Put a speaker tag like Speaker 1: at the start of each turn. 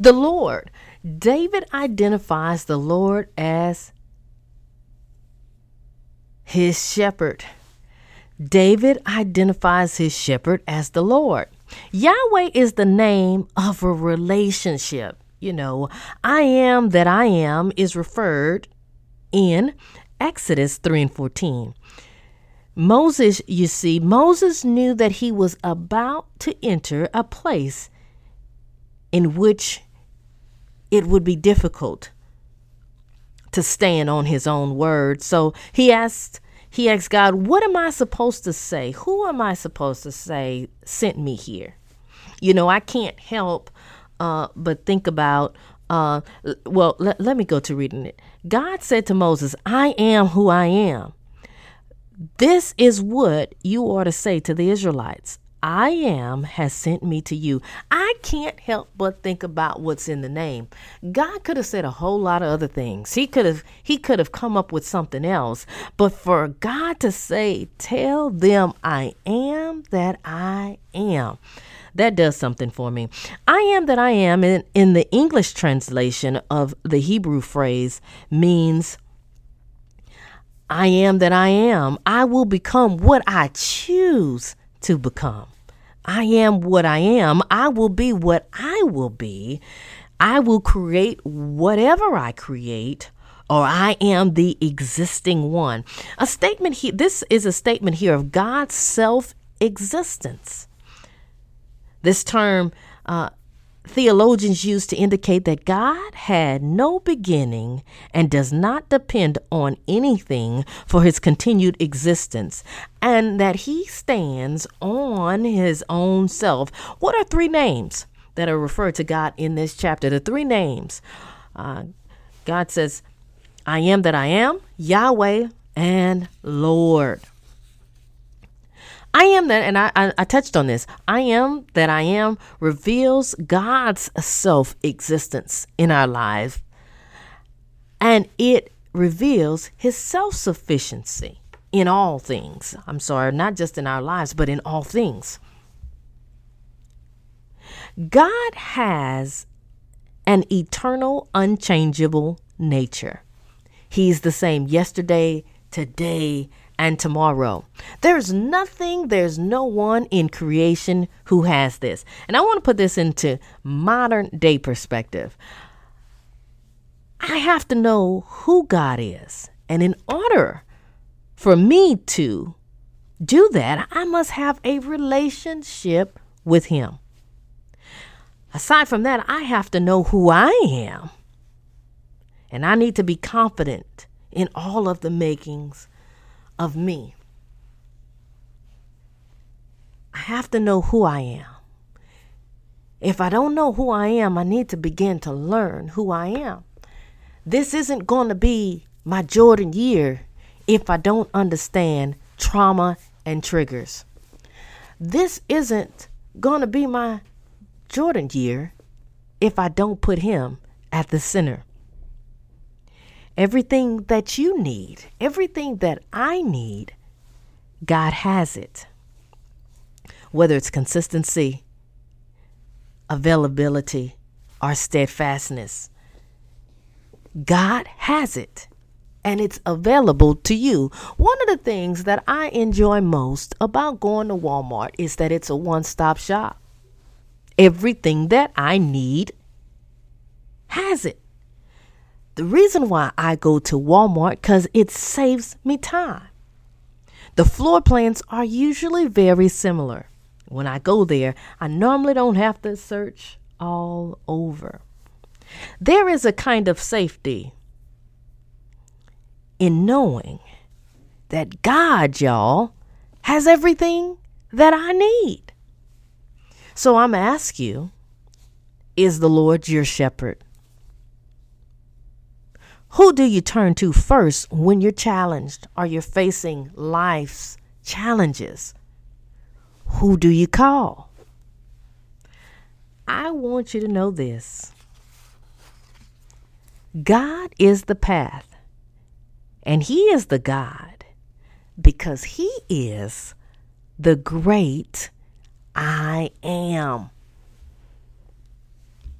Speaker 1: The Lord. David identifies the Lord as his shepherd. David identifies his shepherd as the Lord. Yahweh is the name of a relationship. You know, I am that I am is referred in Exodus 3 and 14. Moses, you see, Moses knew that he was about to enter a place in which it would be difficult to stand on his own word. So he asked he asked God, What am I supposed to say? Who am I supposed to say sent me here? You know, I can't help uh, but think about, uh, well, let, let me go to reading it. God said to Moses, I am who I am. This is what you ought to say to the Israelites I am has sent me to you. I can't help but think about what's in the name. God could have said a whole lot of other things. He could have he could have come up with something else. But for God to say, "Tell them I am that I am." That does something for me. I am that I am in, in the English translation of the Hebrew phrase means I am that I am. I will become what I choose to become. I am what I am. I will be what I will be. I will create whatever I create, or I am the existing one. A statement here, this is a statement here of God's self existence. This term uh, theologians use to indicate that God had no beginning and does not depend on anything for his continued existence, and that he stands on his own self. What are three names that are referred to God in this chapter? The three names. Uh, God says, I am that I am, Yahweh, and Lord. I am that, and I, I, I, touched on this. I am that I am reveals God's self existence in our lives, and it reveals his self sufficiency in all things. I'm sorry, not just in our lives, but in all things. God has an eternal, unchangeable nature. He's the same yesterday, today, and tomorrow. There's nothing, there's no one in creation who has this. And I want to put this into modern day perspective. I have to know who God is. And in order for me to do that, I must have a relationship with Him. Aside from that, I have to know who I am. And I need to be confident in all of the makings of me. I have to know who I am. If I don't know who I am, I need to begin to learn who I am. This isn't going to be my Jordan year if I don't understand trauma and triggers. This isn't going to be my Jordan year if I don't put him at the center. Everything that you need, everything that I need, God has it. Whether it's consistency, availability, or steadfastness, God has it and it's available to you. One of the things that I enjoy most about going to Walmart is that it's a one stop shop. Everything that I need has it. The reason why I go to Walmart cuz it saves me time. The floor plans are usually very similar. When I go there, I normally don't have to search all over. There is a kind of safety in knowing that God, y'all, has everything that I need. So I'm ask you, is the Lord your shepherd? Who do you turn to first when you're challenged or you're facing life's challenges? Who do you call? I want you to know this God is the path, and He is the God because He is the great I am.